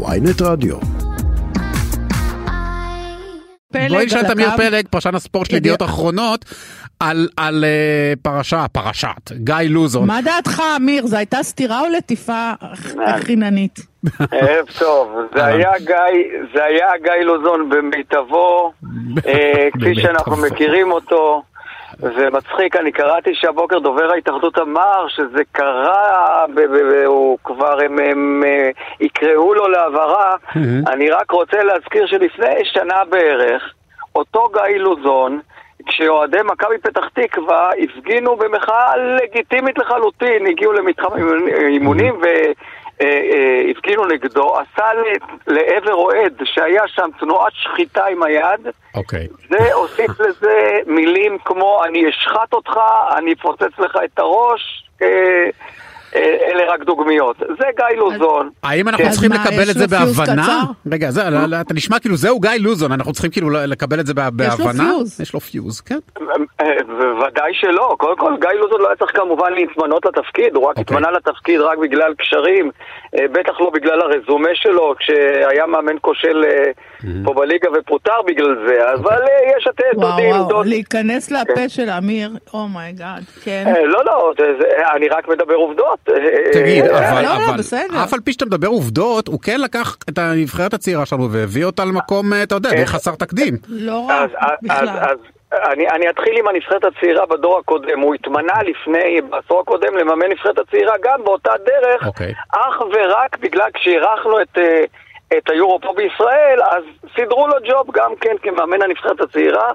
ויינט רדיו. בואי נשאל את אמיר פלג, פרשן הספורט של ידיעות אחרונות, על, על uh, פרשה, פרשת, גיא לוזון. מה דעתך, אמיר? זו הייתה סתירה או לטיפה חיננית? ערב טוב, זה היה גיא, זה היה גיא לוזון במיטבו, אה, כפי שאנחנו מכירים אותו. זה מצחיק, אני קראתי שהבוקר דובר ההתאחדות אמר שזה קרה, הוא כבר, הם, הם יקראו לו להעברה. אני רק רוצה להזכיר שלפני שנה בערך, אותו גיא לוזון, כשאוהדי מכבי פתח תקווה הפגינו במחאה לגיטימית לחלוטין, הגיעו למתחם אימונים ו... הפגינו נגדו, עשה לעבר אוהד שהיה שם תנועת שחיטה עם היד, אוקיי. זה הוסיף לזה מילים כמו אני אשחט אותך, אני אפוצץ לך את הראש, אלה רק דוגמיות. זה גיא לוזון. האם אנחנו צריכים לקבל את זה בהבנה? רגע, אתה נשמע כאילו זהו גיא לוזון, אנחנו צריכים כאילו לקבל את זה בהבנה? יש לו פיוז. יש לו פיוז, כן. ודאי שלא. קודם כל, גיא לוזון לא היה צריך כמובן להתמנות לתפקיד, הוא רק התמנה לתפקיד רק בגלל קשרים, בטח לא בגלל הרזומה שלו, כשהיה מאמן כושל פה בליגה ופוטר בגלל זה, אבל יש את דודים. וואו, וואו, להיכנס לפה של אמיר, oh my god, כן. לא, לא, אני רק מדבר עובדות. תגיד, אבל, לא, אבל, בסדר. אף על פי שאתה מדבר עובדות, הוא כן לקח את הנבחרת הצעירה שלנו והביא אותה למקום, אתה יודע, די חסר תקדים. לא רע, בכלל. אני, אני אתחיל עם הנבחרת הצעירה בדור הקודם. הוא התמנה לפני, בעשור הקודם, למאמן נבחרת הצעירה גם באותה דרך, אוקיי. אך ורק בגלל כשאירחנו את, את היורו פה בישראל, אז סידרו לו ג'וב גם כן כמאמן הנבחרת הצעירה.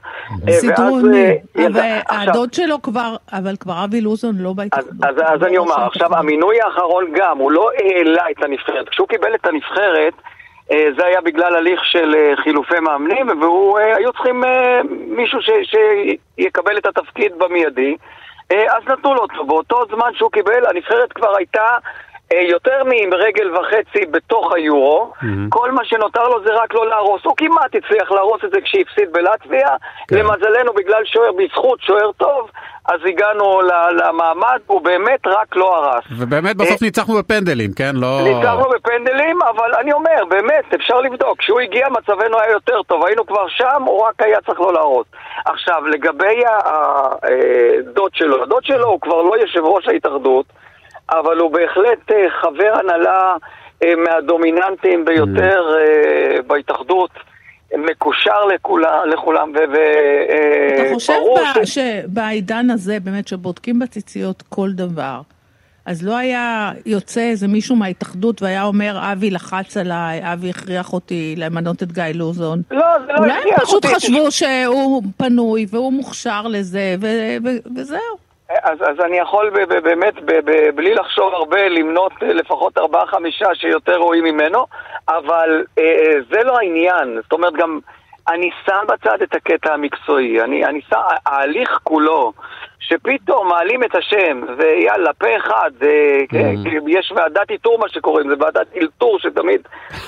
סידרו לי, אבל הדוד שלו כבר, אבל כבר אבי לוזון לא בהתאחדות. אז, אני אומר, עכשיו המינוי האחרון גם, הוא לא העלה את הנבחרת. כשהוא קיבל את הנבחרת, זה היה בגלל הליך של חילופי מאמנים, והיו צריכים מישהו שיקבל את התפקיד במיידי, אז נתנו לו אותו. באותו זמן שהוא קיבל, הנבחרת כבר הייתה יותר מרגל וחצי בתוך היורו, mm-hmm. כל מה שנותר לו זה רק לא להרוס. הוא כמעט הצליח להרוס את זה כשהפסיד בלטביה, כן. למזלנו בגלל שוער, בזכות שוער טוב, אז הגענו למעמד, הוא באמת רק לא הרס. ובאמת בסוף ניצחנו בפנדלים, כן? לא... ניצחנו בפנדלים, אבל אני אומר, באמת, אפשר לבדוק. כשהוא הגיע מצבנו היה יותר טוב, היינו כבר שם, הוא רק היה צריך לא להרוס. עכשיו, לגבי הדוד שלו, הדוד שלו הוא כבר לא יושב ראש ההתאחדות, אבל הוא בהחלט חבר הנהלה מהדומיננטיים ביותר בהתאחדות. מקושר לכולם, לכולם ו... אתה חושב שבעידן הזה, באמת, שבודקים בציציות כל דבר, אז לא היה יוצא איזה מישהו מההתאחדות והיה אומר, אבי לחץ עליי, אבי הכריח אותי למנות את גיא לוזון. לא, זה לא אולי הם פשוט חשבו שהוא פנוי והוא מוכשר לזה, וזהו. אז, אז אני יכול ב, ב, באמת, ב, ב, בלי לחשוב הרבה, למנות לפחות ארבעה-חמישה שיותר רואים ממנו, אבל אה, זה לא העניין. זאת אומרת, גם אני שם בצד את הקטע המקצועי. אני, אני שם, ההליך כולו, שפתאום מעלים את השם, ויאללה, פה אחד, אה, mm-hmm. יש ועדת איתור, מה שקוראים, זה ועדת אילתור, שתמיד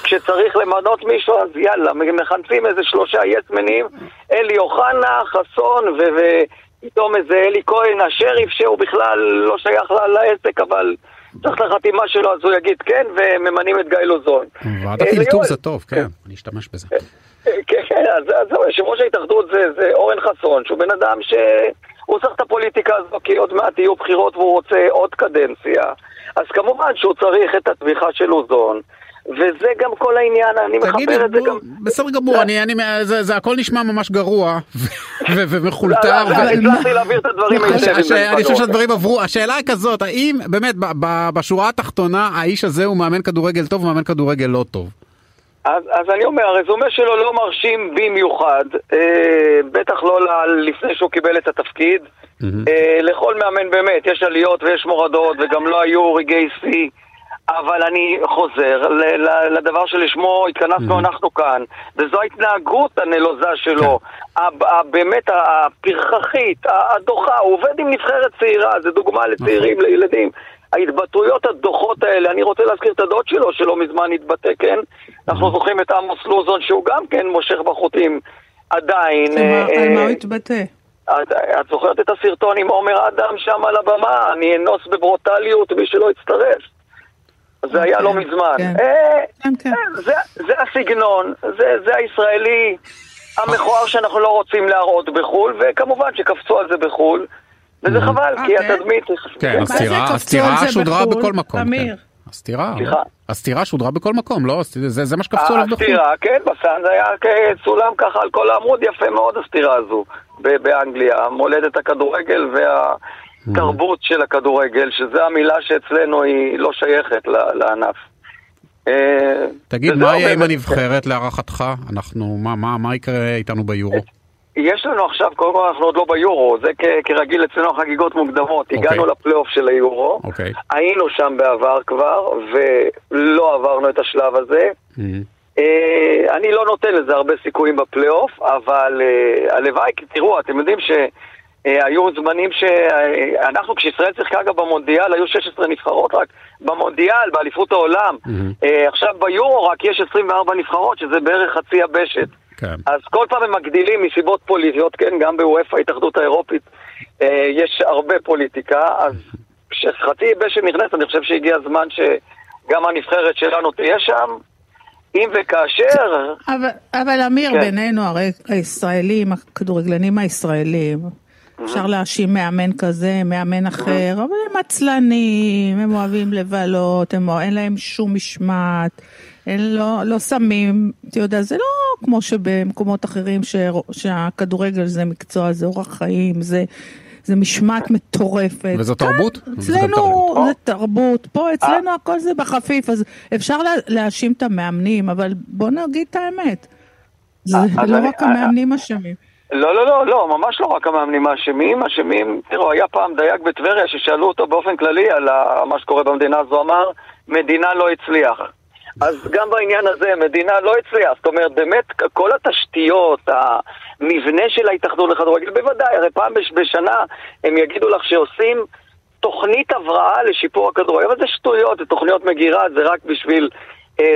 כשצריך למנות מישהו, אז יאללה, מחנפים איזה שלושה יסמנים, אלי אוחנה, חסון ו... ו פתאום איזה אלי כהן, השריף, שהוא בכלל לא שייך לעסק, אבל צריך את החתימה שלו, אז הוא יגיד כן, וממנים את גיא לוזון. ועדת אילתור זה טוב, כן, אני אשתמש בזה. כן, כן, אז זהו, יושב ראש ההתאחדות זה אורן חסון, שהוא בן אדם ש... הוא צריך את הפוליטיקה הזו כי עוד מעט יהיו בחירות והוא רוצה עוד קדנציה. אז כמובן שהוא צריך את התמיכה של לוזון. וזה גם כל העניין, אני מחבר את זה גם... בסדר גמור, זה, זה הכל נשמע ממש גרוע ומחולטר. הצלחתי להעביר את הדברים היטב. אני חושב שהדברים עברו, השאלה היא כזאת, האם באמת בשורה התחתונה האיש הזה הוא מאמן כדורגל טוב או מאמן כדורגל לא טוב? אז, אז אני אומר, הרזומה שלו לא מרשים במיוחד, אה, בטח לא לפני שהוא קיבל את התפקיד. Mm-hmm. אה, לכל מאמן באמת, יש עליות ויש מורדות, וגם לא היו רגעי שיא. אבל אני חוזר לדבר שלשמו התכנסנו. אנחנו כאן, וזו ההתנהגות הנלוזה שלו, כן. באמת הפרחחית, הדוחה, הוא עובד עם נבחרת צעירה, זו דוגמה לצעירים, נכון. לילדים. ההתבטאויות הדוחות האלה, אני רוצה להזכיר את הדוד שלו שלא מזמן התבטא, כן? אנחנו זוכרים את עמוס לוזון שהוא גם כן מושך בחוטים עדיין. על מה הוא התבטא? את זוכרת את הסרטון עם עומר אדם שם על הבמה? אני אנוס בברוטליות, מי שלא יצטרף. זה היה לא מזמן. כן. כן, כן. זה הסגנון, זה הישראלי המכוער שאנחנו לא רוצים להראות בחו"ל, וכמובן שקפצו על זה בחו"ל. וזה חבל, כי התדמית... כן, הסתירה שודרה בכל מקום. אמיר. הסתירה, הסתירה שודרה בכל מקום, לא? זה, זה מה שקפצו עליו בחו"ל. הסתירה, כן, בסן זה היה צולם ככה על כל העמוד, יפה מאוד הסתירה הזו באנגליה, מולדת הכדורגל והתרבות של הכדורגל, שזו המילה שאצלנו היא לא שייכת לענף. אה, תגיד, מה יהיה עם הנבחרת להערכתך? אנחנו, מה יקרה איתנו ביורו? יש לנו עכשיו, קודם כל אנחנו עוד לא ביורו, זה כרגיל אצלנו חגיגות מוקדמות. Okay. אוקיי. הגענו לפלייאוף של היורו, okay. אוקיי. היינו שם בעבר כבר, ולא עברנו את השלב הזה. Mm-hmm. Uh, אני לא נותן לזה הרבה סיכויים בפלייאוף, אבל uh, הלוואי, תראו, אתם יודעים שהיו uh, זמנים שאנחנו, כשישראל שיחקה גם במונדיאל, היו 16 נבחרות רק. במונדיאל, באליפות העולם. Mm-hmm. עכשיו ביורו רק יש 24 נבחרות, שזה בערך חצי יבשת. כן. אז כל פעם הם מגדילים מסיבות פוליטיות, כן, גם בוופא, ההתאחדות האירופית, אה, יש הרבה פוליטיקה, אז כשחצי יבשת נכנסת, אני חושב שהגיע הזמן שגם הנבחרת שלנו תהיה שם. אם וכאשר... אבל, אבל אמיר, כן. בינינו, הרי הישראלים, הכדורגלנים הישראלים, אפשר להאשים מאמן כזה, מאמן אחר, אבל הם עצלנים, הם אוהבים לבלות, הם, אין להם שום משמעת. הם לא, לא שמים, אתה יודע, זה לא כמו שבמקומות אחרים ש, שהכדורגל זה מקצוע, זה אורח חיים, זה, זה משמעת מטורפת. וזו תרבות? אצלנו זה תרבות, פה אצלנו הכל זה בחפיף, אז אפשר להאשים את המאמנים, אבל בוא נגיד את האמת. זה לא רק המאמנים אשמים. לא, לא, לא, לא, ממש לא רק המאמנים האשמים, אשמים, תראו, היה פעם דייג בטבריה ששאלו אותו באופן כללי על מה שקורה במדינה הזו, אמר, מדינה לא הצליח. אז גם בעניין הזה מדינה לא הצליחה, זאת אומרת באמת כל התשתיות, המבנה של ההתאחדות לכדורגל, בוודאי, הרי פעם בשנה הם יגידו לך שעושים תוכנית הבראה לשיפור הכדורגל, אבל זה שטויות, זה תוכניות מגירה, זה רק בשביל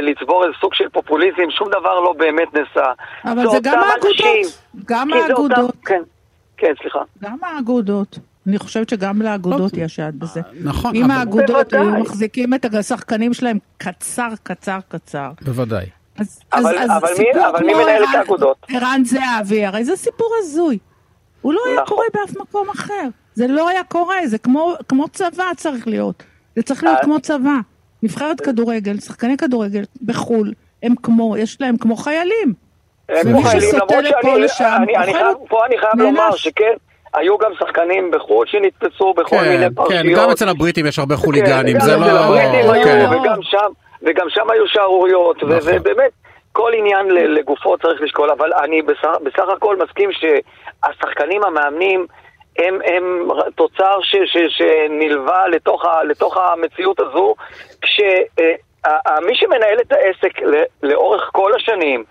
לצבור איזה סוג של פופוליזם, שום דבר לא באמת נעשה. אבל זה, זה גם האגודות, גם האגודות. כן, כן, סליחה. גם האגודות. אני חושבת שגם לאגודות. יש יד בזה. נכון. אם האגודות היו מחזיקים את השחקנים שלהם קצר, קצר, קצר. בוודאי. אז, אבל, אז, אבל, מי, אבל מי מנהל את האגודות? ערן זהבי, הרי זה סיפור הזוי. הוא לא היה נכון. קורה באף מקום אחר. זה לא היה קורה, זה כמו, כמו צבא צריך להיות. זה צריך להיות אה. כמו צבא. נבחרת כדורגל, שחקני כדורגל בחו"ל, הם כמו, יש להם כמו חיילים. הם כמו חיילים, למרות שאני, פה אני חייב לומר שכן. היו גם שחקנים בחו"ל שנתפסו בכל כן, מיני פרשיות. כן, גם אצל הבריטים יש הרבה חוליגנים, כן, זה לא... הבריטים היו, כן. וגם שם, וגם שם היו שערוריות, נכון. ובאמת, כל עניין לגופו צריך לשקול, אבל אני בסך, בסך הכל מסכים שהשחקנים המאמנים הם, הם תוצר ש, ש, שנלווה לתוך, ה, לתוך המציאות הזו, כשמי שמנהל את העסק לאורך כל השנים,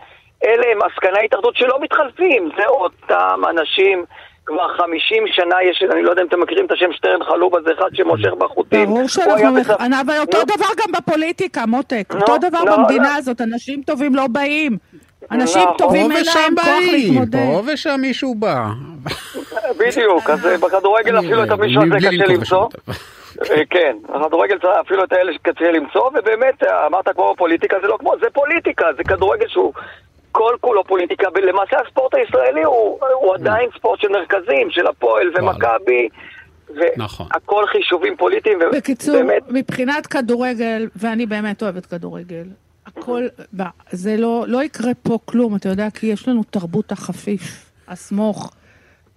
אלה הם עסקני התאחדות שלא מתחלפים, זה אותם אנשים כבר 50 שנה יש, אני לא יודע אם אתם מכירים את השם שטרן חלובה, זה אחד שמושך בחוטים. ברור שאנחנו, בצפ... אבל אותו דבר גם בפוליטיקה, מותק. אותו דבר במדינה הזאת, אנשים טובים לא באים. אנשים טובים אין להם כוח להתמודד. פה ושם מישהו בא. בדיוק, אז אה, בכדורגל אפילו את המישהו הזה קשה למצוא. אה, כן, בכדורגל אפילו את האלה קשה למצוא, ובאמת, אמרת כמו פוליטיקה, זה לא כמו, זה פוליטיקה, זה כדורגל שהוא כל כולו פוליטיקה, ולמעשה הספורט הישראלי הוא, הוא עדיין ספורט של מרכזים, של הפועל ומכבי. נכון. והכל חישובים פוליטיים. בקיצור, ובאמת... מבחינת כדורגל, ואני באמת אוהבת כדורגל, הכל, זה לא, לא יקרה פה כלום, אתה יודע, כי יש לנו תרבות החפיף, הסמוך.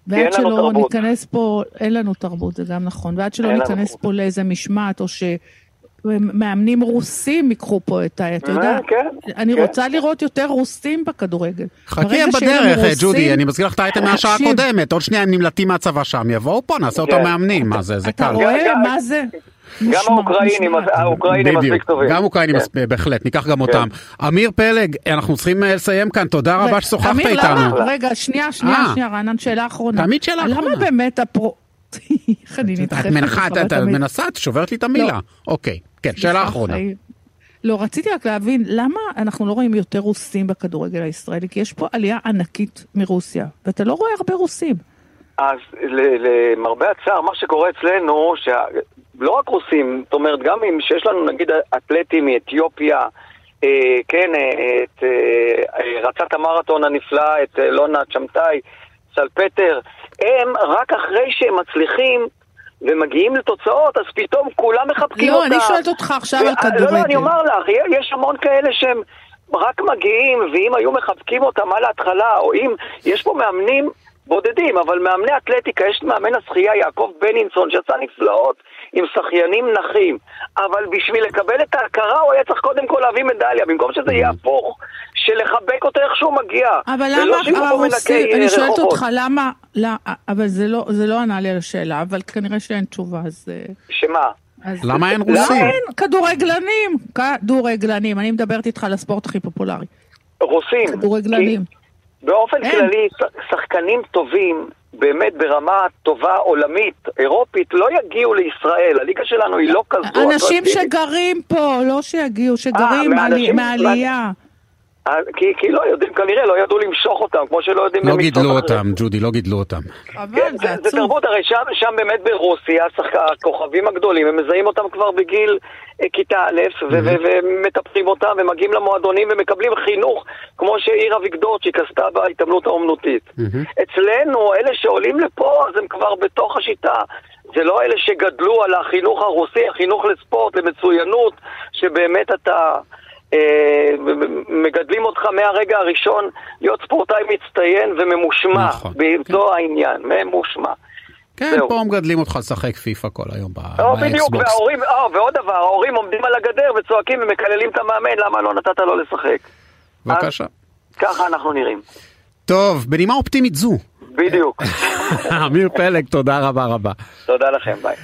ועד שלא. ניכנס פה, אין לנו תרבות, זה גם נכון. ועד שלא ניכנס פה לאיזה משמעת, או ש... מאמנים רוסים ייקחו פה את ה... אתה יודע, אה, כן, אני כן. רוצה לראות יותר רוסים בכדורגל. חכי הם בדרך, ג'ודי, אני מזכיר לך את האייטם מהשעה הקודמת, עוד שנייה הם נמלטים מהצבא שם, יבואו פה, נעשה אותם כן. מאמנים, מה זה, זה קל. אתה רואה מה זה? גם האוקראינים מספיק טובים. גם האוקראינים בהחלט, ניקח גם אותם. אמיר פלג, אנחנו צריכים אה, לסיים כאן, תודה רבה ששוחחת איתנו. רגע, שנייה, שנייה, אה. שנייה, רענן, שאלה אחרונה. תמיד שאלה אחרונה. למה באמת הפרו... איך אני נדחפת? את מנסה, את שוברת לי את המילה. לא. אוקיי. כן, שאלה אחרונה. לא, רציתי רק להבין, למה אנחנו לא רואים יותר רוסים בכדורגל הישראלי? כי יש פה עלייה ענקית מרוסיה, ואתה לא רואה הרבה רוסים. אז למרבה הצער, מה שקורה אצלנו, לא רק רוסים, זאת אומרת, גם אם שיש לנו נגיד אתלטים מאתיופיה, אה, כן, אה, את אה, אה, רצת המרתון הנפלא, את אה, לונה צ'מטאי, סלפטר, הם רק אחרי שהם מצליחים ומגיעים לתוצאות, אז פתאום כולם מחבקים לא, אותם. לא, אני שואלת אותך עכשיו ו... על כדורגל. לא, לא, אני אומר לך, יש המון כאלה שהם רק מגיעים, ואם היו מחבקים אותם על ההתחלה, או אם יש פה מאמנים בודדים, אבל מאמני אתלטיקה, יש מאמן השחייה יעקב בנינסון שעשה נפלאות עם שחיינים נחים, אבל בשביל לקבל את ההכרה הוא היה צריך קודם כל להביא מדליה, במקום שזה יהיה הפוך, של לחבק אותו איך שהוא מגיע. אבל למה, אבל רוסי, אני שואלת אותך למה, לא, אבל זה לא, זה לא ענה לי על השאלה, אבל כנראה שאין תשובה, אז... שמה? אז למה אין רוסים? למה אין כדורגלנים? כדורגלנים, אני מדברת איתך על הספורט הכי פופולרי. רוסים. כדורגלנים. באופן אין. כללי, שחקנים טובים, באמת ברמה טובה עולמית, אירופית, לא יגיעו לישראל. הליגה שלנו היא לא כזו. אנשים שגרים פה, לא שיגיעו, שגרים מהעלייה. כי, כי לא יודעים, כנראה לא ידעו למשוך אותם, כמו שלא יודעים... לא גידלו אותם, ג'ודי, לא גידלו אותם. אבל כן, זה עצוב. זה תרבות, הרי שם, שם באמת ברוסיה, הכוכבים הגדולים, הם מזהים אותם כבר בגיל אה, כיתה א', ומטפחים אותם, ומגיעים למועדונים ומקבלים חינוך, כמו שעיר אביגדורצ'יק עשתה בהתעמלות האומנותית. אצלנו, אלה שעולים לפה, אז הם כבר בתוך השיטה. זה לא אלה שגדלו על החינוך הרוסי, החינוך לספורט, למצוינות, שבאמת אתה... אה, מגדלים אותך מהרגע הראשון להיות ספורטאי מצטיין וממושמע. נכון. זו כן. העניין, ממושמע. כן, זהו. פה מגדלים אותך לשחק פיפא כל היום באקסבוקס. או, בדיוק, וההורים, או, ועוד דבר, ההורים עומדים על הגדר וצועקים ומקללים את המאמן, למה לא נתת לו לשחק? בבקשה. ככה אנחנו נראים. טוב, בנימה אופטימית זו. בדיוק. אמיר פלג, תודה רבה רבה. תודה לכם, ביי.